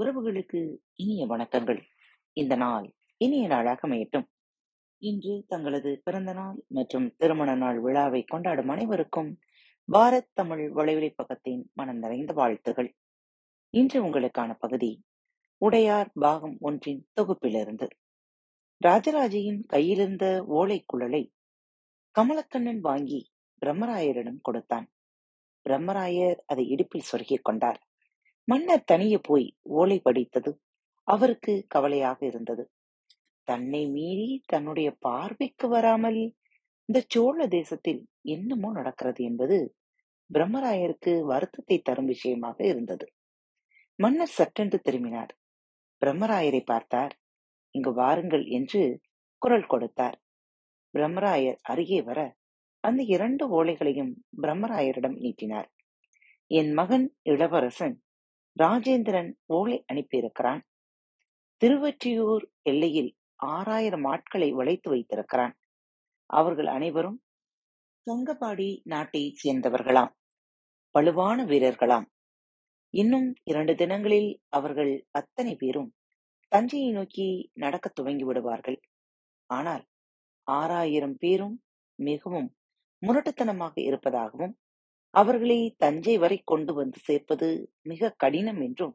உறவுகளுக்கு இனிய வணக்கங்கள். இந்த நாள் இனிய நாளாக அமையட்டும். இன்று தங்களது பிறந்த நாள் மற்றும் திருமண நாள் விழாவை கொண்டாடும் அனைவருக்கும் பாரத் தமிழ் வலையொலி பக்கத்தின் மனம் நிறைந்த வாழ்த்துகள். இன்று உங்களுக்கான பகுதி உடையார் பாகம் ஒன்றின் தொகுப்பிலிருந்து. ராஜராஜையின் கையிலிருந்த ஓலைக் குழலை கமலக்கண்ணன் வாங்கி பிரம்மராயரிடம் கொடுத்தான். பிரம்மராயர் அதை இடுப்பில் சொருகிக் கொண்டார். மன்னர் தனியே போய் ஓலை படித்தது அவருக்கு கவலையாக இருந்தது. தன்னை மீறி தன்னுடைய பார்வைக்கு வராமல் இந்த சோழ தேசத்தில் என்னமோ நடக்கிறது என்பது பிரம்மராயருக்கு வருத்தத்தை தரும் விஷயமாக இருந்தது. மன்னர் சட்டென்று திரும்பினார். பிரம்மராயரை பார்த்தார். இங்கு வாருங்கள் என்று குரல் கொடுத்தார். பிரம்மராயர் அருகே வர அந்த இரண்டு ஓலைகளையும் பிரம்மராயரிடம் நீட்டினார். என் மகன் இளவரசன் ராஜேந்திரன் ஓலை அனுப்பியிருக்கிறான். திருவொற்றியூர் எல்லையில் ஆறாயிரம் ஆட்களை வளைத்து வைத்திருக்கிறான். அவர்கள் அனைவரும் தொங்கபாடி நாட்டைச் சேர்ந்தவர்களாம். வலுவான வீரர்களாம். இன்னும் இரண்டு தினங்களில் அவர்கள் அத்தனை பேரும் தஞ்சையை நோக்கி நடக்கத் துவங்கி விடுவார்கள். ஆனால் ஆறாயிரம் பேரும் மிகவும் முரட்டுத்தனமாக இருப்பதாகவும் அவர்களை தஞ்சை வரை கொண்டு வந்து சேர்ப்பது மிக கடினம் என்றும்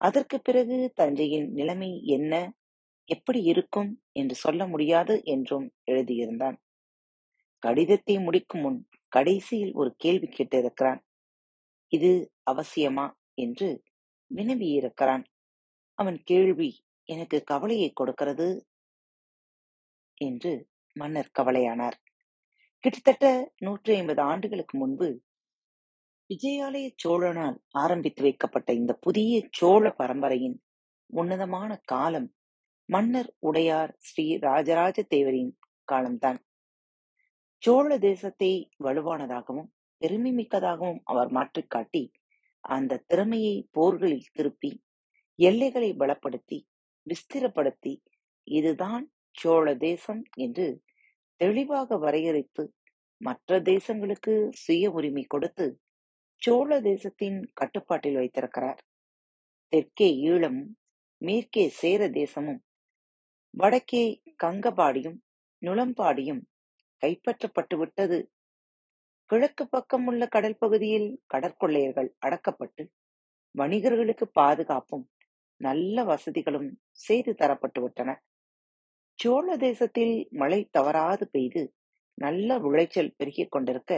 அதற்கு பிறகு தஞ்சையின் நிலைமை என்ன எப்படி இருக்கும் என்று சொல்ல முடியாது என்றும் எழுதியிருந்தான். கடிதத்தை முடிக்கும் முன் கடைசியில் ஒரு கேள்வி கேட்டிருக்கிறான். இது அவசியமா என்று வினவியிருக்கிறான். அவன் கேள்வி எனக்கு கவலையை கொடுக்கிறது என்று மன்னர் கவலையானார். கிட்டத்தட்ட நூற்றி ஐம்பது ஆண்டுகளுக்கு முன்பு விஜயாலய சோழனால் ஆரம்பித்து வைக்கப்பட்ட இந்த புதிய சோழ பரம்பரையின் உன்னதமான காலம் மன்னர் உடையார் ஸ்ரீ ராஜராஜ தேவரின் காலம்தான். சோழ தேசத்தை வலுவானதாகவும் பெருமை மிக்கதாகவும் அவர் மாற்றிக்காட்டி அந்த திறமையை போர்களில் திருப்பி எல்லைகளை பலப்படுத்தி விஸ்திரப்படுத்தி இதுதான் சோழ தேசம் என்று தெளிவாக வரையறுத்து மற்ற தேசங்களுக்கு சுய உரிமை கொடுத்து சோழ தேசத்தின் கட்டுப்பாட்டில் வைத்திருக்கிறார். தெற்கே ஈழமும் மேற்கே சேர தேசமும் வடக்கே கங்கபாடியும் நுளம்பாடியும் கைப்பற்றப்பட்டு விட்டது. கிழக்கு பக்கம் உள்ள கடல் பகுதியில் கடற்கொள்ளையர்கள் அடக்கப்பட்டு வணிகர்களுக்கு பாதுகாப்பும் நல்ல வசதிகளும் செய்து தரப்பட்டு விட்டன. சோழ தேசத்தில் மழை தவறாது பெய்து நல்ல விளைச்சல் பெருகிக் கொண்டிருக்க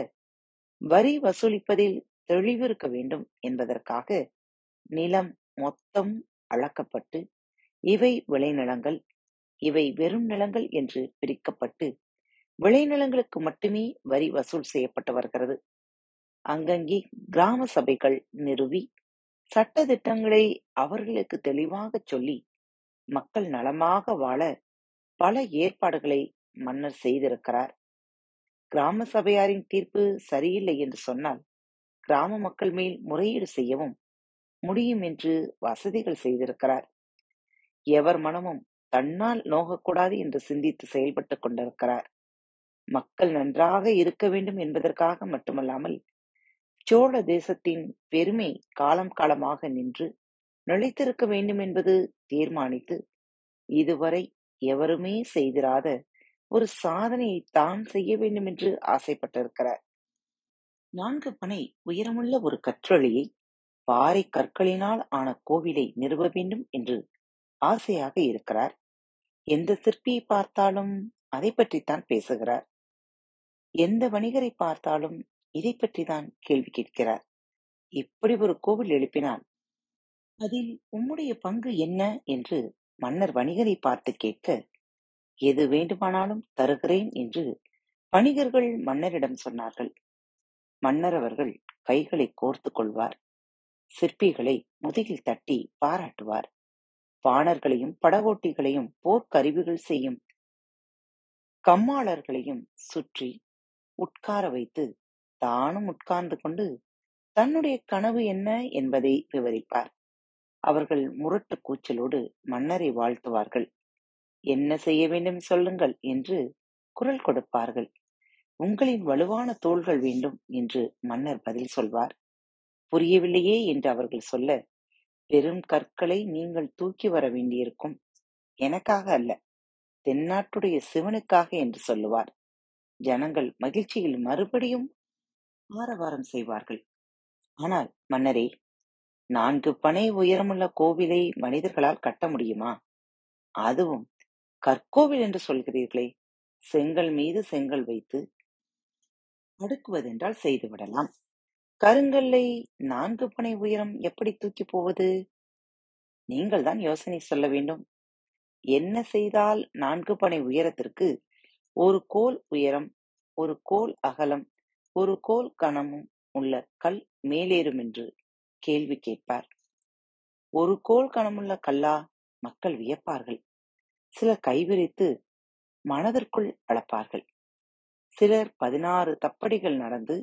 வரி வசூலிப்பதில் தெளிவிருக்க வேண்டும் என்பதற்காக நிலம் மொத்தம் அளக்கப்பட்டு இவை விளைநிலங்கள் இவை வெறும் நிலங்கள் என்று பிரிக்கப்பட்டு விளைநிலங்களுக்கு மட்டுமே வரி வசூல் செய்யப்பட்டு வருகிறது. அங்கங்கே கிராம சபைகள் நிறுவி சட்ட திட்டங்களை அவர்களுக்கு தெளிவாகச் சொல்லி மக்கள் நலமாக வாழ பல ஏற்பாடுகளை மன்னர் செய்திருக்கிறார். கிராம சபையாரின் தீர்ப்பு சரியில்லை என்று சொன்னால் கிராம மக்கள் மேல் முறையீடு செய்யவும் முடியும் என்று வசதிகள் செய்திருக்கிறார். எவர் மனமும் தன்னால் நோகக்கூடாது என்று சிந்தித்து செயல்பட்டுக் கொண்டிருக்கிறார். மக்கள் நன்றாக இருக்க வேண்டும் என்பதற்காக மட்டுமல்லாமல் சோழ தேசத்தின் பெருமை காலம் காலமாக நின்று நிலைத்திருக்க வேண்டும் என்பது தீர்மானித்து இதுவரை எவருமே செய்திராத ஒரு சாதனையை தான் செய்ய வேண்டும் என்று ஆசைப்பட்டிருக்கிறார். நான்கு பனை உயரமுள்ள ஒரு கற்றளியை பாறை கற்களினால் ஆன கோவிலை நிறுவ வேண்டும் என்று ஆசையாக இருக்கிறார். எந்த சிற்பியை பார்த்தாலும் அதை பற்றித்தான் பேசுகிறார். எந்த வணிகரை பார்த்தாலும் இதை பற்றிதான் கேள்வி கேட்கிறார். இப்படி ஒரு கோவில் எழுப்பினால் அதில் உம்முடைய பங்கு என்ன என்று மன்னர் வணிகரை பார்த்து கேட்க எது வேண்டுமானாலும் தருகிறேன் என்று வணிகர்கள் மன்னரிடம் சொன்னார்கள். மன்னர் அவர்கள் கைகளை கோர்த்து கொள்வார். சிற்பிகளை முதுகில் தட்டி பாராட்டுவார். பாணர்களையும் படகோட்டிகளையும் போர்க்கருவிகள் செய்யும் கம்மாளர்களையும் சுற்றி உட்கார வைத்து தானும் உட்கார்ந்து கொண்டு தன்னுடைய கனவு என்ன என்பதை விவரிப்பார். அவர்கள் முரட்டு கூச்சலோடு மன்னரை வாழ்த்துவார்கள். என்ன செய்ய வேண்டும் சொல்லுங்கள் என்று குரல் கொடுப்பார்கள். உங்களின் வலுவான தோள்கள் வேண்டும் என்று மன்னர் பதில் சொல்வார். புரியவில்லையே என்று அவர்கள் சொல்ல பெரும் கற்களை நீங்கள் தூக்கி வர வேண்டியிருக்கும். எனக்காக அல்ல தென்னாட்டுடைய சிவனுக்காக என்று சொல்லுவார். ஜனங்கள் மகிழ்ச்சியில் மறுபடியும் ஆரவாரம் செய்வார்கள். ஆனால் மன்னரே நான்கு பனை உயரமுள்ள கோவிலை மனிதர்களால் கட்ட முடியுமா? அதுவும் கற்கோவில் என்று சொல்கிறீர்களே செங்கல் மீது செங்கல் வைத்து அடுக்குவதென்றால் செய்துவிடலாம். கருங்கல்லை நான்கு பனை உயரம் எப்படி தூக்கி போவது? நீங்கள் தான் யோசனை சொல்ல வேண்டும். என்ன செய்தால் நான்கு பனை உயரத்திற்கு ஒரு கோல் உயரம் ஒரு கோல் அகலம் ஒரு கோல் கனமும் உள்ள கல் மேலேறும் என்று கேள்வி கேட்பார். ஒரு கோல் கனமுள்ள கல்லா மக்கள் வியப்பார்கள். சிலர் கைவிரித்து மனதிற்குள் அளப்பார்கள். சிலர் பதினாறு தப்படிகள் நடந்து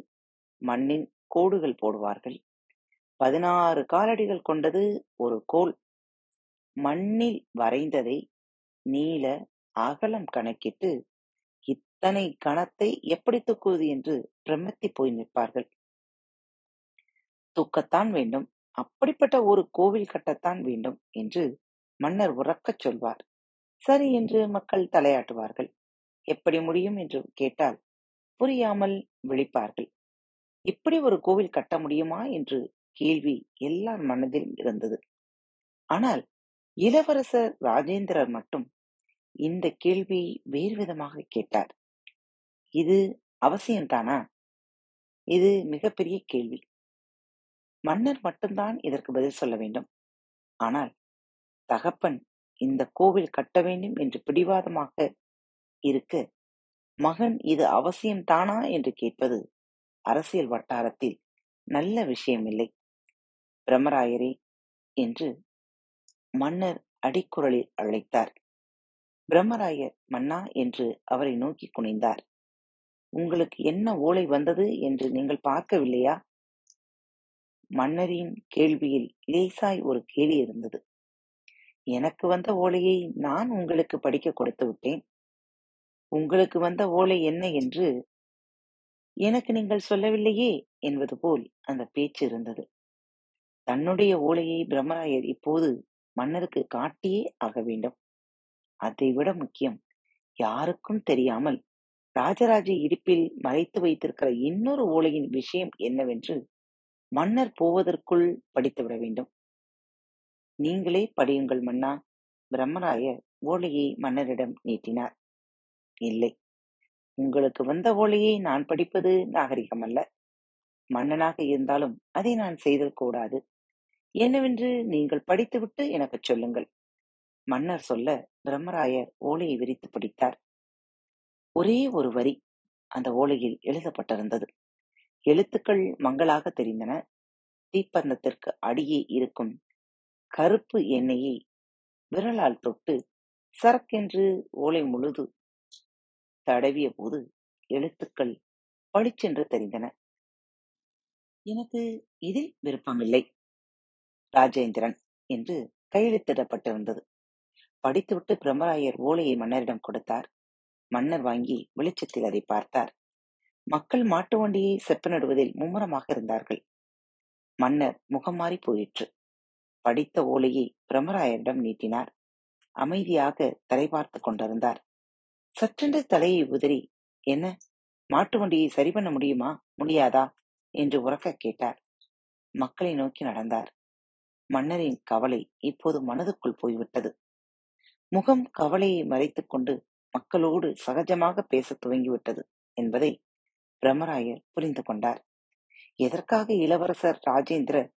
மண்ணின் கோடுகள் போடுவார்கள். பதினாறு காலடிகள் கொண்டது ஒரு கோல் மண்ணில் வரைந்ததை நீள அகலம் கணக்கிட்டு இத்தனை கணத்தை எப்படி தூக்குவது என்று பிரமத்தி போய் நிற்பார்கள். தூக்கத்தான் வேண்டும். அப்படிப்பட்ட ஒரு கோவில் கட்டத்தான் வேண்டும் என்று மன்னர் உறக்கச் சொல்வார். சரி என்று மக்கள் தலையாட்டுவார்கள். எப்படி முடியும் என்று கேட்டால் புரியாமல் விழிப்பார்கள். இப்படி ஒரு கோவில் கட்ட முடியுமா என்று கேள்வி எல்லார் மனதிலும் இருந்தது. ஆனால் இளவரசர் ராஜேந்திரர் மட்டும் இந்த கேள்வி வேறு விதமாக கேட்டார். இது அவசியம்தானா இது மிகப்பெரிய கேள்வி. மன்னர் மட்டும்தான் இதற்கு பதில் சொல்ல வேண்டும். ஆனால் தகப்பன் இந்த கோவில் கட்ட வேண்டும் என்று பிடிவாதமாக இருக்க மகன் இது அவசியம் தானா? என்று கேட்பது அரசியல் வட்டாரத்தில் நல்ல விஷயமில்லை. பிரமராயரே என்று மன்னர் அடிக்குரலில் அழைத்தார். பிரம்மராயர் மன்னா என்று அவரை நோக்கி குனிந்தார். உங்களுக்கு என்ன ஓலை வந்தது என்று நீங்கள் பார்க்கவில்லையா? மன்னரின் கேள்வியில் லேசாய் ஒரு கேலி இருந்தது. எனக்கு வந்த ஓலையை நான் உங்களுக்கு படிக்க கொடுத்து விட்டேன். உங்களுக்கு வந்த ஓலை என்ன என்று எனக்கு நீங்கள் சொல்லவில்லையே என்பது போல் அந்த பேச்சு இருந்தது. தன்னுடைய ஓலையை பிரம்மராயர் இப்போது மன்னருக்கு காட்டியே ஆக வேண்டும். அதைவிட முக்கியம் யாருக்கும் தெரியாமல் ராஜராஜ இடுப்பில் மறைத்து வைத்திருக்கிற இன்னொரு ஓலையின் விஷயம் என்னவென்று மன்னர் போவதற்குள் படித்துவிட வேண்டும். நீங்களே படியுங்கள் மன்னா பிரம்மராயர் ஓலையை மன்னரிடம் நீட்டினார். இல்லை. உங்களுக்கு வந்த ஓலையை நான் படிப்பது நாகரிகம் அல்ல. மன்னனாக இருந்தாலும் அதை நான் செய்தல் கூடாது. என்னவென்று நீங்கள் படித்துவிட்டு எனக்கு சொல்லுங்கள். மன்னர் சொல்ல பிரம்மராயர் ஓலையை விரித்து படித்தார். ஒரே ஒரு வரி அந்த ஓலையில் எழுதப்பட்டிருந்தது. எழுத்துக்கள் மங்களாக தெரிந்தன. தீப்பந்தத்திற்கு அடியே இருக்கும் கருப்பு எண்ணெயை விரலால் தொட்டு சரக்கென்று ஓலை முழுது தடவிய போது எழுத்துக்கள் பளிச்சென்று தெரிந்தன. எனக்கு இதில் விருப்பமில்லை ராஜேந்திரன் என்று கையெழுத்திடப்பட்டிருந்தது. படித்துவிட்டு பிரம்மராயர் ஓலையை மன்னரிடம் கொடுத்தார். மன்னர் வாங்கி வெளிச்சத்தில் அதை பார்த்தார். மக்கள் மாட்டு வண்டியை செப்பனிடுவதில் மும்முரமாக இருந்தார்கள். மன்னர் முகம் மாறி போயிற்று. படித்த ஓலையை பிரம்மராயரிடம் நீட்டினார். அமைதியாக தலை பார்த்து கொண்டிருந்தார். சற்றென்று தலையை உதறி என்ன? மாட்டு வண்டியை சரி பண்ண முடியுமா? முடியாதா? என்று உறக்க கேட்டார். மக்களை நோக்கி நடந்தார். மன்னரின் கவலை இப்போது மனதுக்குள் போய்விட்டது. முகம் கவலையை மறைத்துக் கொண்டு மக்களோடு சகஜமாக பேசத் துவங்கிவிட்டது என்பதை பிரம்மராயர் புரிந்து கொண்டார். எதற்காக இளவரசர் ராஜேந்திர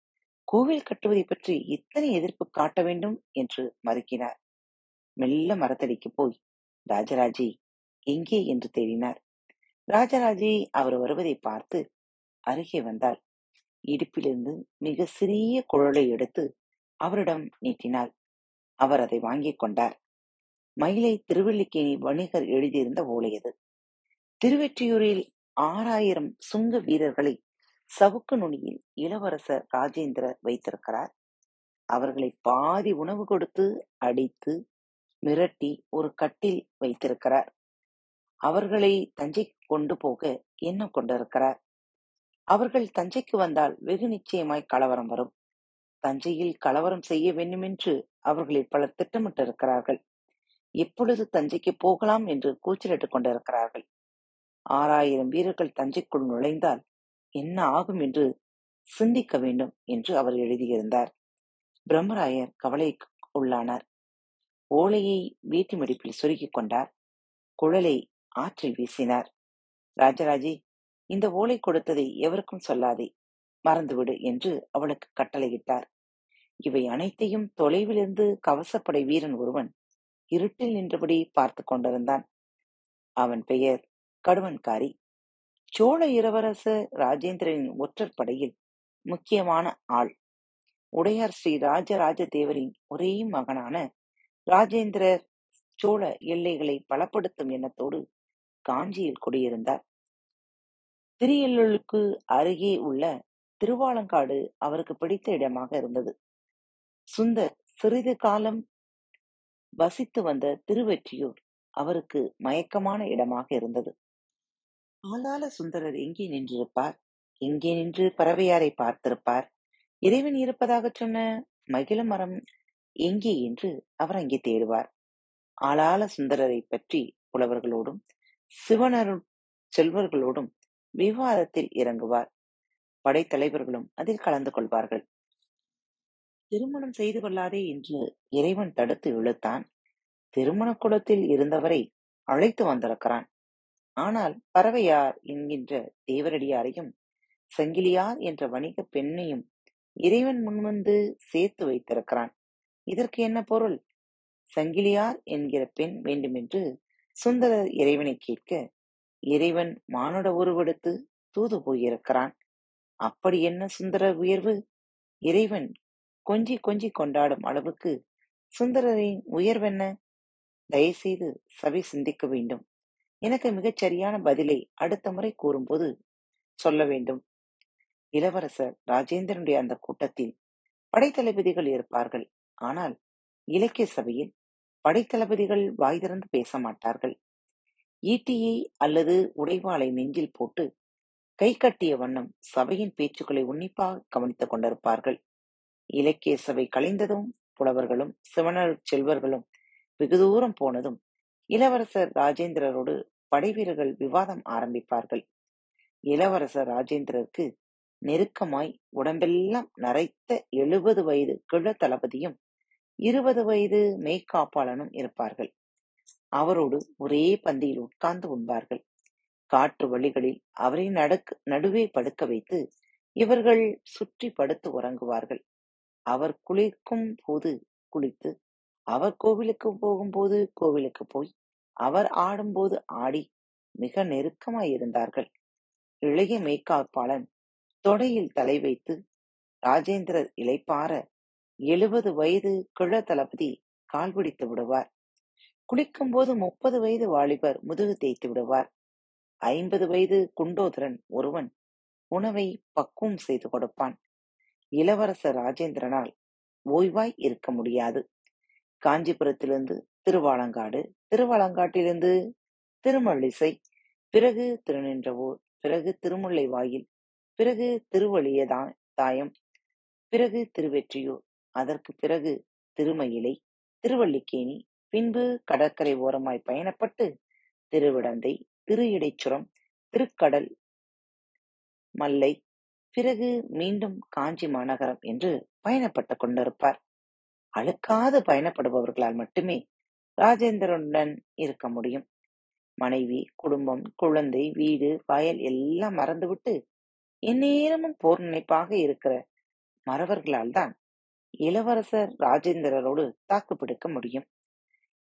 கோவில் கட்டுவதை பற்றி இத்தனை எதிர்ப்பு காட்ட வேண்டும்? என்று மறுக்கினார். மெல்ல மரத்தடிக்கு போய் ராஜராஜே எங்கே என்று தேடினார். ராஜராஜே அவர் வருவதை பார்த்து அருகே வந்தாள் இடுப்பிலிருந்து மிக சிறிய குழலை எடுத்து அவரிடம் நீட்டினாள் அவர் அதை வாங்கிக் கொண்டார். மயிலை திருவல்லிக்கேணி வணிகர் எழுதியிருந்த ஓலையது திருவெற்றியூரில் ஆறாயிரம் சுங்க வீரர்களை சவுக்கு நுனியில் இளவரசர் ராஜேந்திரர் வைத்திருக்கிறார். அவர்களை பாதி உணவு கொடுத்து அடித்து மிரட்டி ஒரு கட்டில் வைத்திருக்கிறார். அவர்களை தஞ்சைக்கு கொண்டு போக எண்ணம் கொண்டிருக்கிறார்? அவர்கள் தஞ்சைக்கு வந்தால் வெகு நிச்சயமாய் கலவரம் வரும். தஞ்சையில் கலவரம் செய்ய வேண்டுமென்று அவர்களில் பலர் திட்டமிட்டிருக்கிறார்கள். எப்பொழுது தஞ்சைக்கு போகலாம் என்று கூச்சலிட்டுக் கொண்டிருக்கிறார்கள். ஆறாயிரம் வீரர்கள் தஞ்சைக்குள் நுழைந்தால் என்ன ஆகும் என்று சிந்திக்க வேண்டும் என்று அவர் எழுதியிருந்தார். பிரம்மராயர் கவலைக்கு உள்ளானார் ஓலையை வீட்டு மடிப்பில் சுருக்கிக் கொண்டார். குழலை ஆற்றில் வீசினார். ராஜராஜே இந்த ஓலை கொடுத்ததை எவருக்கும் சொல்லாதே மறந்துவிடு என்று அவளுக்கு கட்டளையிட்டார். இவை அனைத்தையும் தொலைவிலிருந்து கவசப்படை வீரன் ஒருவன் இருட்டில் நின்றபடி பார்த்து கொண்டிருந்தான். அவன் பெயர் கடுவன்காரி. சோழ இளவரசர் ராஜேந்திரனின் ஒற்றர் படையில் முக்கியமான ஆள். உடையார் ஸ்ரீ ராஜராஜ தேவரின் ஒரே மகனான ராஜேந்திரர் சோழ எல்லைகளை பலப்படுத்தும் எண்ணத்தோடு காஞ்சியில் குடியிருந்தார். திரியல்லூருக்கு அருகே உள்ள திருவாலங்காடு அவருக்கு பிடித்த இடமாக இருந்தது. சுந்தர் சிறிது காலம் வசித்து வந்த திருவெற்றியூர் அவருக்கு மயக்கமான இடமாக இருந்தது. ஆளாள சுந்தரர் எங்கே நின்றிருப்பார்? எங்கே நின்று பறவையாரை பார்த்திருப்பார்? இறைவன் இருப்பதாக சொன்ன மகிழ மரம் எங்கே என்று அவர் அங்கே தேடுவார். ஆளாள சுந்தரரை பற்றி புலவர்களோடும் சிவனருள் செல்வர்களோடும் விவாதத்தில் இறங்குவார். படைத்தலைவர்களும் அதில் கலந்து கொள்வார்கள். திருமணம் செய்து கொள்ளாதே என்று இறைவன் தடுத்து இழுத்தான். திருமண குலத்தில் இருந்தவரை அழைத்து வந்திருக்கிறான். ஆனால் பறவையார் என்கின்ற தேவரடியாரையும் சங்கிலியார் என்ற வணிக பெண்ணையும் இறைவன் முன்வந்து சேர்த்து வைத்திருக்கிறான். இதற்கு என்ன பொருள்? சங்கிலியார் என்கிற பெண் வேண்டுமென்று சுந்தரர் இறைவனை கேட்க இறைவன் மானுட உருவெடுத்து தூது போயிருக்கிறான். அப்படி என்ன சுந்தர உயர்வு? இறைவன் கொஞ்சி கொஞ்சி கொண்டாடும் அளவுக்கு சுந்தரரின் உயர்வென்ன? தயவுசெய்து சபை சிந்திக்க வேண்டும். எனக்கு மிகச் சரியான பதிலை அடுத்த முறை கூறும்போது சொல்ல வேண்டும். இளவரசர் ராஜேந்திரனுடைய அந்த கூட்டத்தில் படைத்தளபதிகள் இருப்பார்கள். ஆனால் இலக்கிய சபையில் படைத்தளபதிகள் வாய் திறந்து பேச மாட்டார்கள். ஈட்டியை அல்லது உடைவாளை நெஞ்சில் போட்டு கை கட்டிய வண்ணம் சபையின் பேச்சுக்களை உன்னிப்பாக கவனித்துக் கொண்டிருப்பார்கள். இலக்கிய சபை கலைந்ததும் புலவர்களும் சிவனர் செல்வர்களும் வெகு தூரம் போனதும் இளவரசர் ராஜேந்திரரோடு படைவீரர்கள் விவாதம் ஆரம்பிப்பார்கள். இளவரசர் ராஜேந்திரருக்கு நெருக்கமாய் உடம்பெல்லாம் நரைத்த எழுபது வயது கிழ தளபதியும் இருபது வயது மெய்காப்பாளனும் இருப்பார்கள். அவரோடு ஒரே பந்தியில் உட்கார்ந்து உண்பார்கள். காற்று வழிகளில் அவரை நடக்கு நடுவே படுக்க வைத்து இவர்கள் சுற்றி படுத்து உறங்குவார்கள். அவர் குளிக்கும் போது குளித்து அவர் கோவிலுக்கு போகும்போது கோவிலுக்கு போய் அவர் ஆடும்போது ஆடி மிக நெருக்கமாய் இருந்தார்கள். இளைய மெய்காப்பாளன் தொடையில் தலை வைத்து ராஜேந்திரர் இளைப்பார எழுபது வயது கிழ தளபதி கால் பிடித்து விடுவார். குளிக்கும்போது முப்பது வயது வாலிபர் முதுகு தேய்த்து விடுவார். ஐம்பது வயது குண்டோதரன் ஒருவன் உணவை பக்குவம் செய்து கொடுப்பான். இளவரசர் ராஜேந்திரனால் ஓய்வாய் இருக்க முடியாது. காஞ்சிபுரத்திலிருந்து திருவாலங்காடு திருவாலங்காட்டிலிருந்து திருமல்லிசை பிறகு திருநின்றவூர் பிறகு திருமுல்லை வாயில் பிறகு திருவழியதா தாயம் பிறகு திருவெற்றியூர் அதற்கு பிறகு திருமயிலை திருவல்லிக்கேணி பின்பு கடற்கரை ஓரமாய் பயணப்பட்டு திருவிடந்தை திரு இடைச்சுரம் திருக்கடல் மல்லை பிறகு மீண்டும் காஞ்சி மாநகரம் என்று பயணப்பட்டுக் கொண்டிருப்பார். அழுக்காது பயணப்படுபவர்களால் மட்டுமே ராஜேந்திரனுடன் இருக்க முடியும். மனைவி குடும்பம் குழந்தை வீடு வயல் எல்லாம் மறந்துவிட்டு எந்நேரமும் போர் நினைப்பாக இருக்கிற மறவர்களால் தான் இளவரசர் ராஜேந்திரரோடு தாக்குப்பிடிக்க முடியும்.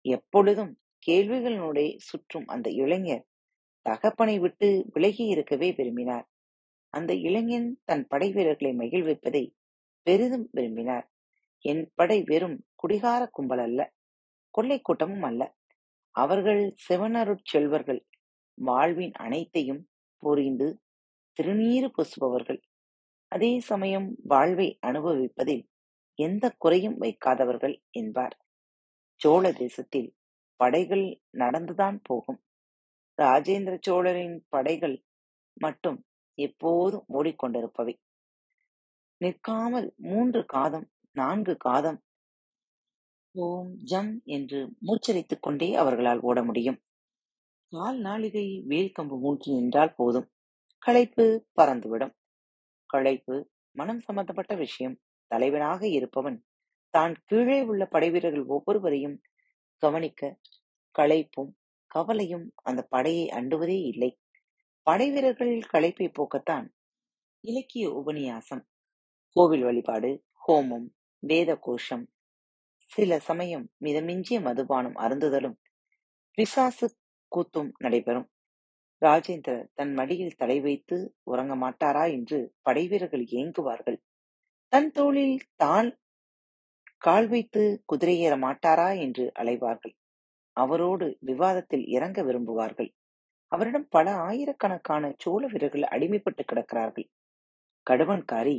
எப்பொழுதும் கேள்விகளினுடைய சுற்றும் அந்த இளைஞர் தகப்பனை விட்டு விலகி இருக்கவே விரும்பினார். அந்த இளைஞன் தன் படை வீரர்களை மகிழ்விப்பதை பெரிதும் விரும்பினார். என் படை வெறும் குடிகார கும்பல் அல்ல கொள்ளை கூட்டமும் அல்ல. அவர்கள் சிவனருட் செல்வர்கள். வாழ்வின் அனைத்தையும் புரிந்து திருநீறு பூசுபவர்கள். அதே சமயம் வாழ்வை அனுபவிப்பதில் எந்த குறையும் வைக்காதவர்கள் என்பார். சோழ தேசத்தில் படைகள் நடந்துதான் போகும். ராஜேந்திர சோழரின் படைகள் மட்டும் எப்போதும் ஓடிக்கொண்டிருப்பவை. நிற்காமல் மூன்று காதம் நான்கு காதம் ஓம் ஜம் என்று மூச்சரித்துக் கொண்டே அவர்களால் ஓட முடியும். கால் நாளிகை வேல்கம்பு மூழ்கி நின்றால் போதும். களைப்பு பறந்துவிடும். களைப்பு மனம் சம்பந்தப்பட்ட விஷயம். தலைவனாக இருப்பவன். தான் கீழே உள்ள படைவீரர்கள் ஒவ்வொருவரையும் கவனிக்க களைப்பும் கவலையும் அந்த படையை அண்டுவதே இல்லை. படைவீரர்கள் களைப்பை போக்கத்தான் இலக்கிய உபநியாசம் கோவில் வழிபாடு ஹோமம் வேத கோஷம் சில சமயம் மிதமிஞ்சிய மதுபானம் அருந்துதலும் பிசாசு கூத்தும் நடைபெறும். ராஜேந்திரர் தன் மடியில் தலை வைத்து உறங்க மாட்டாரா என்று படைவீரர்கள் ஏங்குவார்கள். தன் தோளில் தான் கால் வைத்து குதிரையேற மாட்டாரா என்று அலைவார்கள். அவரோடு விவாதத்தில் இறங்க விரும்புவார்கள். அவரிடம் பல ஆயிரக்கணக்கான சோழ வீரர்கள் அடிமைப்பட்டு கிடக்கிறார்கள். கடுவன்காரி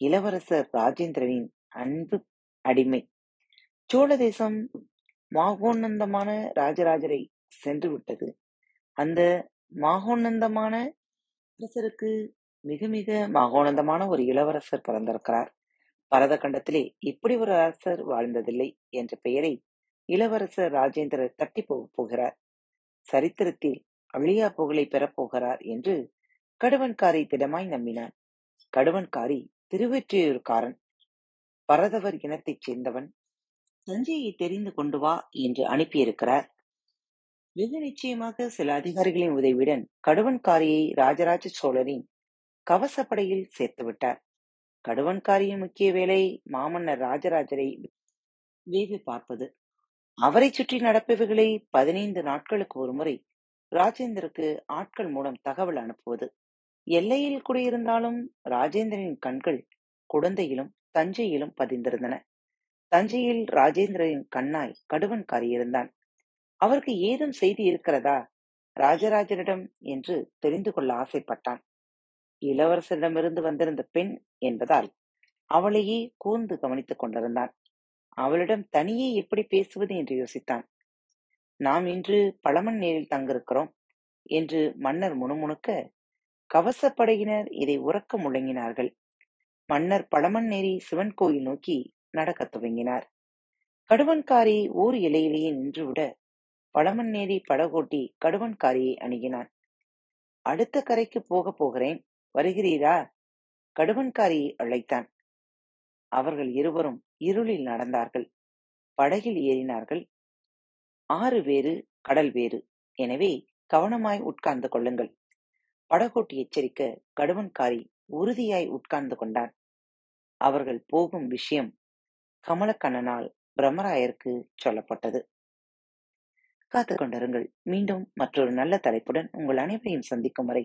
இளவரசர் ராஜேந்திரனின் அன்பு அடிமை. சோழ தேசம் மாகோன்னந்தமான ராஜராஜரை சென்று விட்டது அந்த மாகோன்னந்தமான அரசருக்கு மிக மிக மகோனந்தமான ஒரு இளவரசர் பிறந்திருக்கிறார். பரத கண்டத்திலே இப்படி ஒரு அரசர் வாழ்ந்ததில்லை என்ற பெயரை இளவரசர் ராஜேந்திரர் தட்டி போகிறார். சரித்திரத்தில் அழியா புகழை பெறப்போகிறார் என்று கடுவன்காரி திடமாய் நம்பினான். கடுவன்காரி திருவெற்றியூர்காரன். பரதவர் இனத்தைச் சேர்ந்தவன். தஞ்சையை தெரிந்து கொண்டு வா என்று அனுப்பியிருக்கிறார். வெகு நிச்சயமாக சில அதிகாரிகளின் உதவியுடன் கடுவன்காரியை ராஜராஜ சோழரின் கவசப்படையில் சேர்த்து விட்டார். கடுவன்காரியின் முக்கிய வேலை மாமன்னர் ராஜராஜரை வேவி பார்ப்பது. அவரை சுற்றி நடப்பவைகளை பதினைந்து நாட்களுக்கு ஒருமுறை ராஜேந்தருக்கு ஆட்கள் மூலம் தகவல் அனுப்புவது. எல்லையில் குடியிருந்தாலும் ராஜேந்திரனின் கண்கள் குழந்தையிலும் தஞ்சையிலும் பதிந்திருந்தன. தஞ்சையில் ராஜேந்திரனின் கண்ணாய் கடுவன்காரி இருந்தான் அவருக்கு ஏதும் செய்தி இருக்கிறதா? ராஜராஜனிடம் என்று தெரிந்து கொள்ள ஆசைப்பட்டான். இளவரசரிடமிருந்து வந்திருந்த பெண் என்பதால் அவளையே கூர்ந்து கவனித்துக் கொண்டிருந்தான். அவளிடம் தனியே எப்படி பேசுவது என்று யோசித்தான். நாம் இன்று பழமன் நேரில் தங்கிருக்கிறோம் என்று மன்னர் முணுமுணுக்க கவசப்படையினர் இதை உறக்க முழங்கினார்கள். மன்னர் பழமன் நேரி சிவன் கோயில் நோக்கி நடக்கத் துவங்கினார். கடுவன்காரி ஊர் இலையிலேயே நின்றுவிட பழமன்னேரி படகோட்டி கடுவன்காரியை அணுகினான். அடுத்த கரைக்கு போகப் போகிறேன். வருகிறீரா? கடுவன்காரியை அழைத்தான். அவர்கள் இருவரும் இருளில் நடந்தார்கள். படகில் ஏறினார்கள். ஆறு வேறு கடல் வேறு. எனவே கவனமாய் உட்கார்ந்து கொள்ளுங்கள். படகோட்டி எச்சரிக்க கடுவன்காரி உறுதியாய் உட்கார்ந்து கொண்டான். அவர்கள் போகும் விஷயம் கமலக்கண்ணனால் பிரம்மராயருக்கு சொல்லப்பட்டது. காத்து கொண்டிருங்கள். மீண்டும் மற்றொரு நல்ல தலைப்புடன் உங்கள் அனைவரையும் சந்திக்கும் வரை